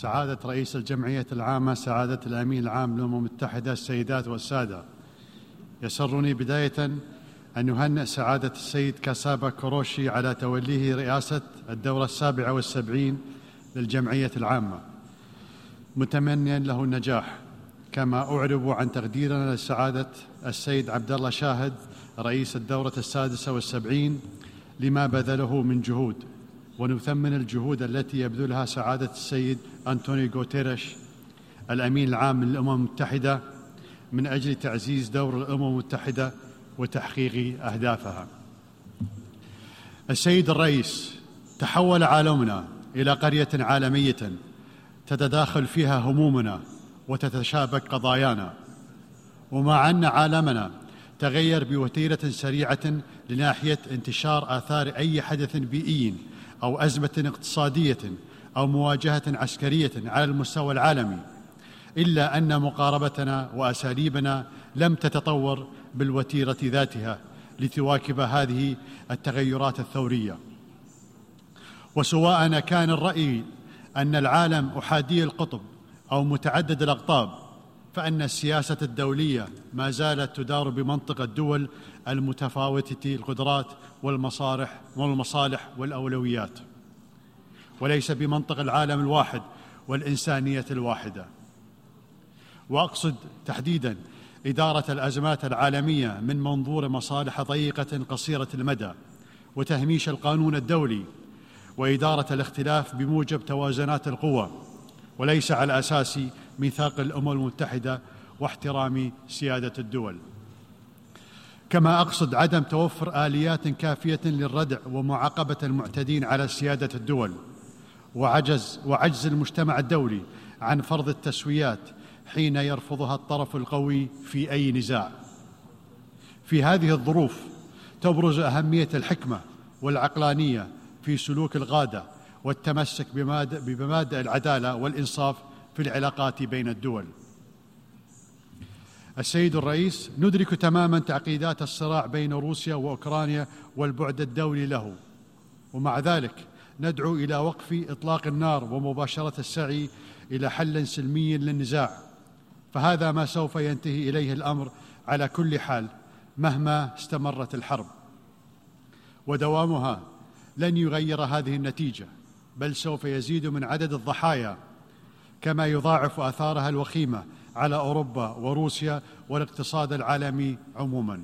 سعادة رئيس الجمعية العامة سعادة الأمين العام للأمم المتحدة السيدات والسادة. يسرني بداية أن يهنئ سعادة السيد كاسابا كوروشي على توليه رئاسة الدورة السابعة والسبعين للجمعية العامة. متمنيا له النجاح كما أعرب عن تقديرنا لسعادة السيد عبد الله شاهد رئيس الدورة السادسة والسبعين لما بذله من جهود. ونثمن الجهود التي يبذلها سعادة السيد أنتوني غوتيريش الأمين العام للأمم المتحدة من أجل تعزيز دور الأمم المتحدة وتحقيق أهدافها. السيد الرئيس تحول عالمنا إلى قرية عالمية تتداخل فيها همومنا وتتشابك قضايانا. ومع أن عالمنا تغير بوتيرة سريعة لناحية انتشار آثار أي حدث بيئي أو أزمة اقتصادية أو مواجهة عسكرية على المستوى العالمي إلا أن مقاربتنا وأساليبنا لم تتطور بالوتيرة ذاتها لتواكب هذه التغيرات الثورية. وسواء كان الرأي أن العالم أحادي القطب أو متعدد الأقطاب فإن السياسة الدولية ما زالت تدار بمنطق الدول المتفاوتة القدرات والمصالح والمصالح والأولويات وليس بمنطق العالم الواحد والإنسانية الواحدة. وأقصد تحديدا إدارة الأزمات العالمية من منظور مصالح ضيقة قصيرة المدى وتهميش القانون الدولي وإدارة الاختلاف بموجب توازنات القوى وليس على أساس ميثاق الأمم المتحدة واحترام سيادة الدول. كما أقصد عدم توفر آليات كافية للردع ومعاقبة المعتدين على سيادة الدول وعجز وعجز المجتمع الدولي عن فرض التسويات حين يرفضها الطرف القوي في أي نزاع. في هذه الظروف تبرز أهمية الحكمة والعقلانية في سلوك الغادة والتمسك بمبادئ العدالة والإنصاف في العلاقات بين الدول. السيد الرئيس ندرك تماما تعقيدات الصراع بين روسيا وأوكرانيا والبعد الدولي له. ومع ذلك ندعو إلى وقف إطلاق النار ومباشرة السعي إلى حل سلمي للنزاع. فهذا ما سوف ينتهي إليه الأمر على كل حال مهما استمرت الحرب. ودوامها لن يغير هذه النتيجة بل سوف يزيد من عدد الضحايا كما يضاعف آثارها الوخيمة على أوروبا وروسيا والاقتصاد العالمي عموما.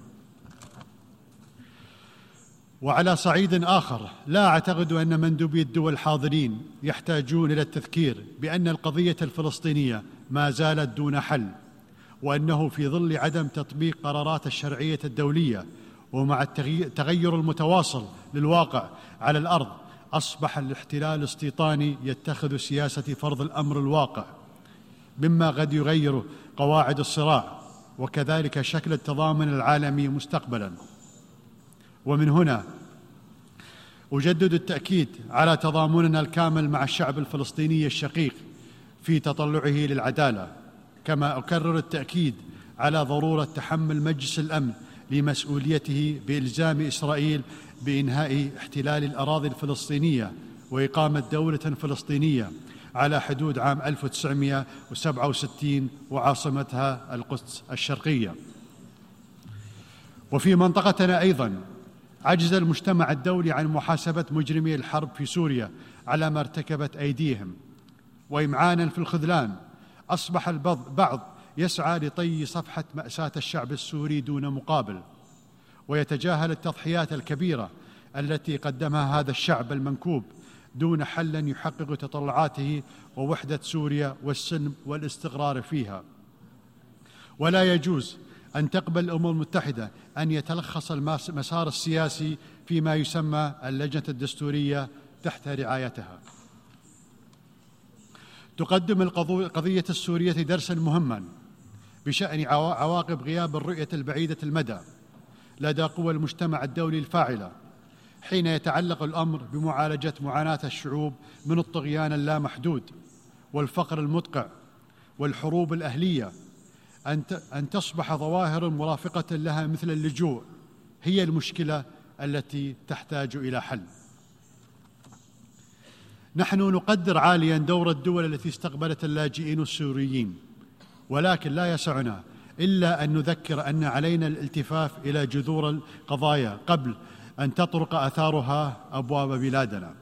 وعلى صعيد آخر لا أعتقد أن مندوبي الدول الحاضرين يحتاجون إلى التذكير بأن القضية الفلسطينية ما زالت دون حل وأنه في ظل عدم تطبيق قرارات الشرعية الدولية ومع التغير المتواصل للواقع على الأرض أصبح الاحتلال الاستيطاني يتخذ سياسة فرض الأمر الواقع مما قد يغير قواعد الصراع وكذلك شكل التضامن العالمي مستقبلا. ومن هنا أجدد التأكيد على تضامننا الكامل مع الشعب الفلسطيني الشقيق في تطلعه للعدالة كما أكرر التأكيد على ضرورة تحمل مجلس الأمن لمسؤوليته بإلزام إسرائيل بإنهاء احتلال الأراضي الفلسطينية وإقامة دولة فلسطينية على حدود عام 1967 وعاصمتها القدس الشرقية. وفي منطقتنا أيضا عجز المجتمع الدولي عن محاسبة مجرمي الحرب في سوريا على ما ارتكبت أيديهم. وامعانا في الخذلان أصبح البعض يسعى لطي صفحة مأساة الشعب السوري دون مقابل. ويتجاهل التضحيات الكبيرة التي قدمها هذا الشعب المنكوب دون حل يحقق تطلعاته ووحدة سوريا والسلم والاستقرار فيها. ولا يجوز أن تقبل الأمم المتحدة أن يتلخص المسار السياسي فيما يسمى اللجنة الدستورية تحت رعايتها. تقدم القضية السورية درسا مهما بشأن عواقب غياب الرؤية البعيدة المدى. لدى قوى المجتمع الدولي الفاعلة حين يتعلق الأمر بمعالجة معاناة الشعوب من الطغيان اللامحدود والفقر المدقع والحروب الأهلية. أن تصبح ظواهر مرافقة لها مثل اللجوء هي المشكلة التي تحتاج إلى حل. نحن نقدر عاليا دور الدول التي استقبلت اللاجئين السوريين ولكن لا يسعنا إلا أن نذكر أن علينا الالتفاف إلى جذور القضايا قبل أن تطرق آثارها أبواب بلادنا.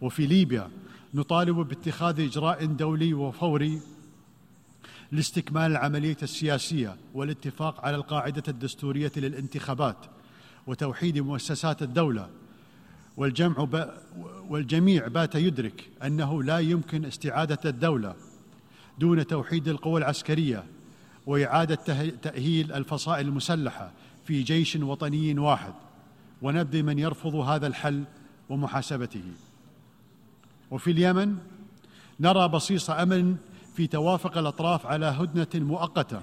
وفي ليبيا نطالب باتخاذ إجراء دولي وفوري لاستكمال العملية السياسية والاتفاق على القاعدة الدستورية للانتخابات وتوحيد مؤسسات الدولة. والجمع والجميع بات يدرك أنه لا يمكن استعادة الدولة دون توحيد القوى العسكرية وإعادة تأهيل الفصائل المسلحة في جيش وطني واحد ونبذ من يرفض هذا الحل ومحاسبته. وفي اليمن نرى بصيص امل في توافق الأطراف على هدنة مؤقتة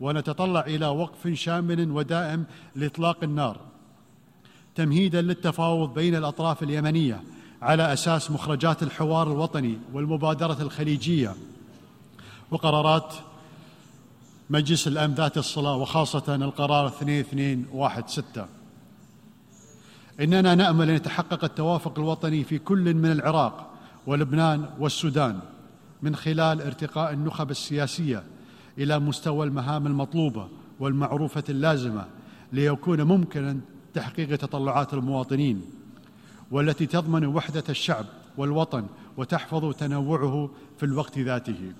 ونتطلع إلى وقف شامل ودائم لإطلاق النار تمهيدا للتفاوض بين الأطراف اليمنية على أساس مخرجات الحوار الوطني والمبادرة الخليجية وقرارات مجلس الأمن ذات الصله وخاصة القرار 2216 إننا نأمل أن يتحقق التوافق الوطني في كل من العراق ولبنان والسودان من خلال ارتقاء النخب السياسية إلى مستوى المهام المطلوبة والمعروفة اللازمة ليكون ممكنا تحقيق تطلعات المواطنين والتي تضمن وحدة الشعب والوطن وتحفظ تنوعه في الوقت ذاته.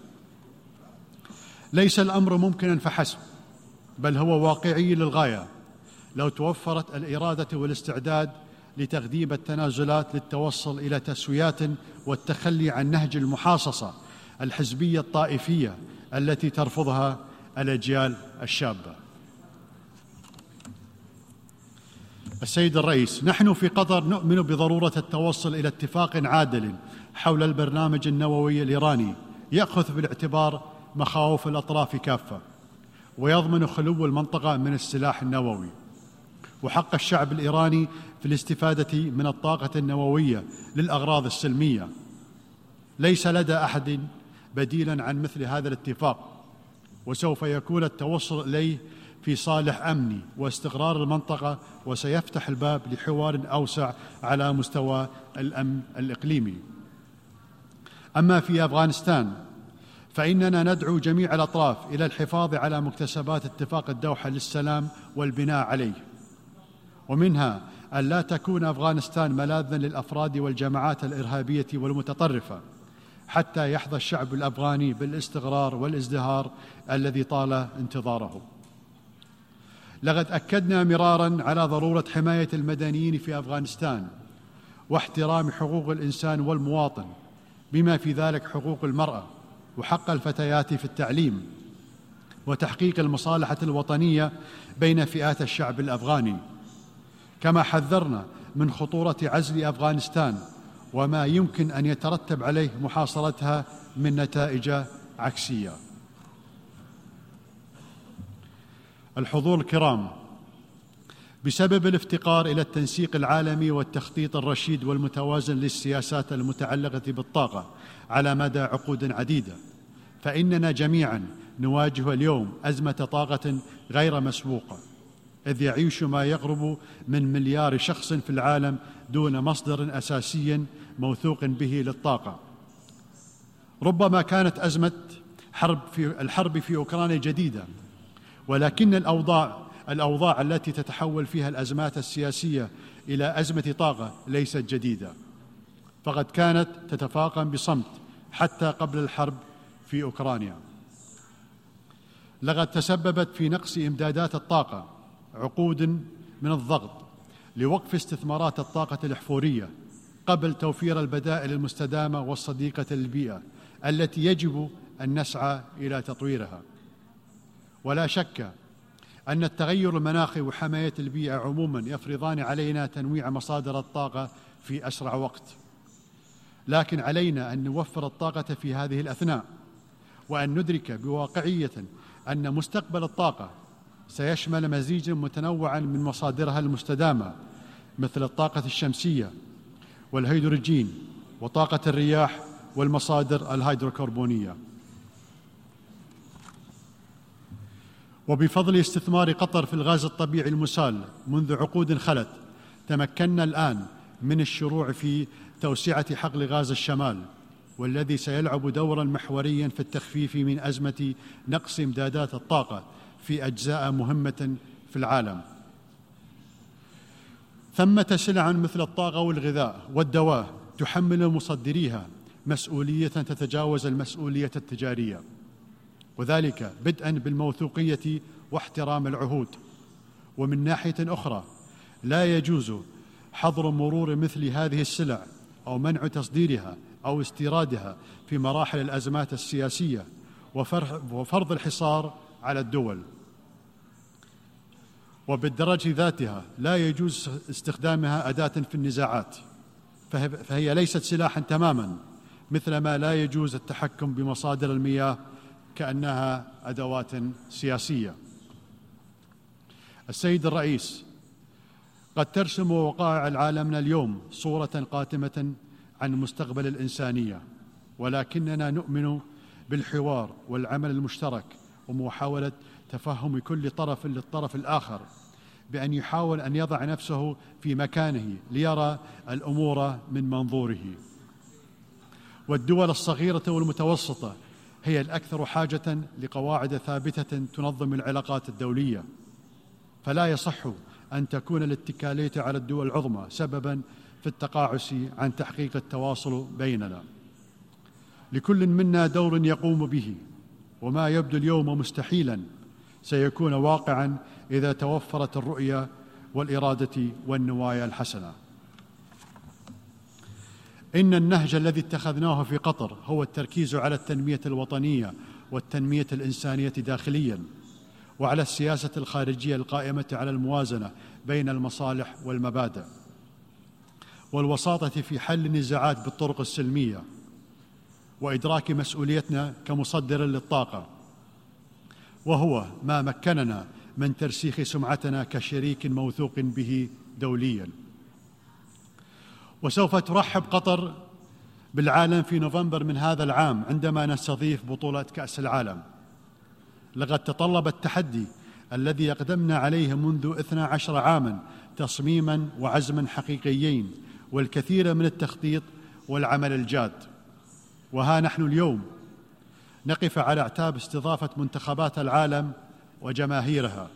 ليس الأمر ممكنا فحسب بل هو واقعي للغاية. لو توفرت الإرادة والاستعداد لتغذيب التنازلات للتوصل إلى تسويات والتخلي عن نهج المحاصصة الحزبية الطائفية التي ترفضها الأجيال الشابة. السيد الرئيس نحن في قطر نؤمن بضرورة التوصل إلى اتفاق عادل حول البرنامج النووي الإيراني يأخذ بالاعتبار مخاوف الأطراف كافة ويضمن خلو المنطقة من السلاح النووي. وحق الشعب الإيراني في الاستفادة من الطاقة النووية للأغراض السلمية. ليس لدى أحد بديلا عن مثل هذا الاتفاق وسوف يكون التوصل إليه في صالح امني واستقرار المنطقة وسيفتح الباب لحوار أوسع على مستوى الأمن الإقليمي. أما في أفغانستان فإننا ندعو جميع الأطراف إلى الحفاظ على مكتسبات اتفاق الدوحة للسلام والبناء عليه. ومنها أن لا تكون أفغانستان ملاذا للأفراد والجماعات الإرهابية والمتطرفة حتى يحظى الشعب الأفغاني بالاستقرار والازدهار الذي طال انتظاره. لقد أكدنا مرارا على ضرورة حماية المدنيين في أفغانستان واحترام حقوق الإنسان والمواطن بما في ذلك حقوق المرأة. وحق الفتيات في التعليم وتحقيق المصالحة الوطنية بين فئات الشعب الأفغاني. كما حذرنا من خطورة عزل أفغانستان وما يمكن أن يترتب عليه محاصرتها من نتائج عكسية. الحضور الكرام بسبب الافتقار إلى التنسيق العالمي والتخطيط الرشيد والمتوازن للسياسات المتعلقة بالطاقة على مدى عقود عديدة فإننا جميعا نواجه اليوم أزمة طاقة غير مسبوقة إذ يعيش ما يقرب من مليار شخص في العالم دون مصدر أساسي موثوق به للطاقة. ربما كانت أزمة حرب في الحرب في أوكرانيا جديدة ولكن الاوضاع الأوضاع التي تتحول فيها الأزمات السياسية إلى أزمة طاقة ليست جديدة. فقد كانت تتفاقم بصمت حتى قبل الحرب في أوكرانيا. لقد تسببت في نقص إمدادات الطاقة عقود من الضغط لوقف استثمارات الطاقة الأحفورية قبل توفير البدائل المستدامة والصديقة للبيئة التي يجب أن نسعى إلى تطويرها. ولا شك أن التغير المناخي وحماية البيئة عموما يفرضان علينا تنويع مصادر الطاقة في أسرع وقت. لكن علينا أن نوفر الطاقة في هذه الأثناء. وأن ندرك بواقعية أن مستقبل الطاقة سيشمل مزيجا متنوعا من مصادرها المستدامة مثل الطاقة الشمسية والهيدروجين وطاقة الرياح والمصادر الهيدروكربونية. وبفضل استثمار قطر في الغاز الطبيعي المسال منذ عقود خلت تمكنا الآن من الشروع في توسعة حقل غاز الشمال. والذي سيلعب دورا محوريا في التخفيف من أزمة نقص امدادات الطاقة في أجزاء مهمة في العالم. ثمه سلع مثل الطاقة والغذاء والدواء تحمل مصدريها مسؤولية تتجاوز المسؤولية التجارية. وذلك بدءا بالموثوقية واحترام العهود. ومن ناحية أخرى لا يجوز حظر مرور مثل هذه السلع أو منع تصديرها أو استيرادها في مراحل الأزمات السياسية وفرض الحصار على الدول. وبالدرجه ذاتها لا يجوز استخدامها أداة في النزاعات فهي ليست سلاحا تماما مثلما لا يجوز التحكم بمصادر المياه كأنها أدوات سياسية. السيد الرئيس قد ترسم وقائع عالمنا اليوم صورة قاتمة عن مستقبل الإنسانية ولكننا نؤمن بالحوار والعمل المشترك ومحاولة تفهم كل طرف للطرف الآخر بأن يحاول أن يضع نفسه في مكانه ليرى الأمور من منظوره. والدول الصغيرة والمتوسطة هي الأكثر حاجة لقواعد ثابتة تنظم العلاقات الدولية فلا يصح أن تكون الاتكاليه على الدول العظمى سببا في التقاعس عن تحقيق التواصل بيننا. لكل منا دور يقوم به وما يبدو اليوم مستحيلا سيكون واقعا إذا توفرت الرؤية والإرادة والنوايا الحسنة. إن النهج الذي اتخذناه في قطر هو التركيز على التنمية الوطنية والتنمية الإنسانية داخليا. وعلى السياسة الخارجية القائمة على الموازنة بين المصالح والمبادئ. والوساطة في حل النزاعات بالطرق السلمية وإدراك مسؤوليتنا كمصدر للطاقة. وهو ما مكننا من ترسيخ سمعتنا كشريك موثوق به دوليا. وسوف ترحب قطر بالعالم في نوفمبر من هذا العام عندما نستضيف بطولة كأس العالم. لقد تطلب التحدي الذي اقدمنا عليه منذ اثنا عشر عاما تصميما وعزما حقيقيين والكثير من التخطيط والعمل الجاد. وها نحن اليوم نقف على اعتاب استضافة منتخبات العالم وجماهيرها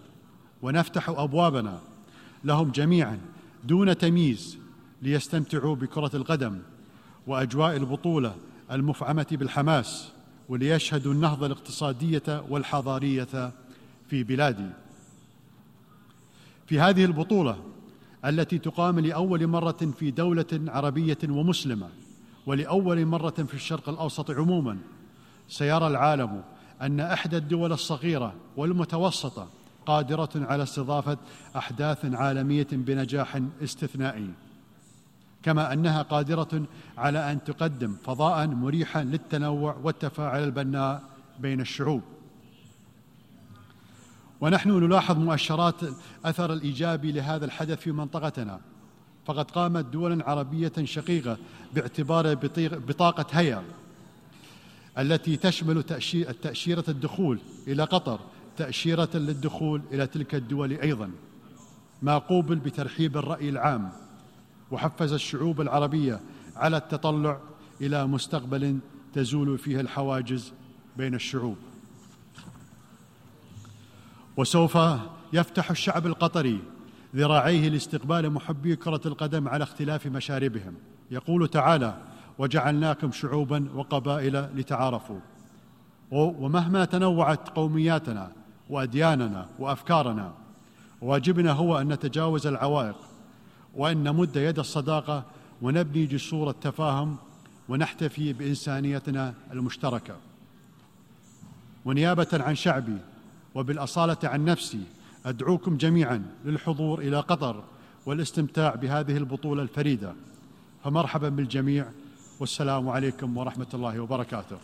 ونفتح أبوابنا لهم جميعا دون تمييز ليستمتعوا بكرة القدم وأجواء البطولة المفعمة بالحماس. وليشهدوا النهضة الاقتصادية والحضارية في بلادي. في هذه البطولة التي تقام لأول مرة في دولة عربية ومسلمة ولأول مرة في الشرق الأوسط عموما سيرى العالم أن إحدى الدول الصغيرة والمتوسطة قادرة على استضافة أحداث عالمية بنجاح استثنائي. كما أنها قادرة على أن تقدم فضاء مريحا للتنوع والتفاعل البناء بين الشعوب. ونحن نلاحظ مؤشرات الاثر الإيجابي لهذا الحدث في منطقتنا. فقد قامت دول عربية شقيقة باعتبار بطاقة هيا التي تشمل تأشيرة الدخول إلى قطر تأشيرة للدخول إلى تلك الدول أيضا. ما قوبل بترحيب الرأي العام. وحفز الشعوب العربية على التطلع إلى مستقبل تزول فيه الحواجز بين الشعوب. وسوف يفتح الشعب القطري ذراعيه لاستقبال محبي كرة القدم على اختلاف مشاربهم. يقول تعالى وجعلناكم شعوبا وقبائل لتعارفوا. ومهما تنوعت قومياتنا وأدياننا وأفكارنا واجبنا هو أن نتجاوز العوائق وان نمد يد الصداقة ونبني جسور التفاهم ونحتفي بإنسانيتنا المشتركة. ونيابة عن شعبي وبالأصالة عن نفسي أدعوكم جميعا للحضور إلى قطر والاستمتاع بهذه البطولة الفريدة. فمرحبا بالجميع والسلام عليكم ورحمة الله وبركاته.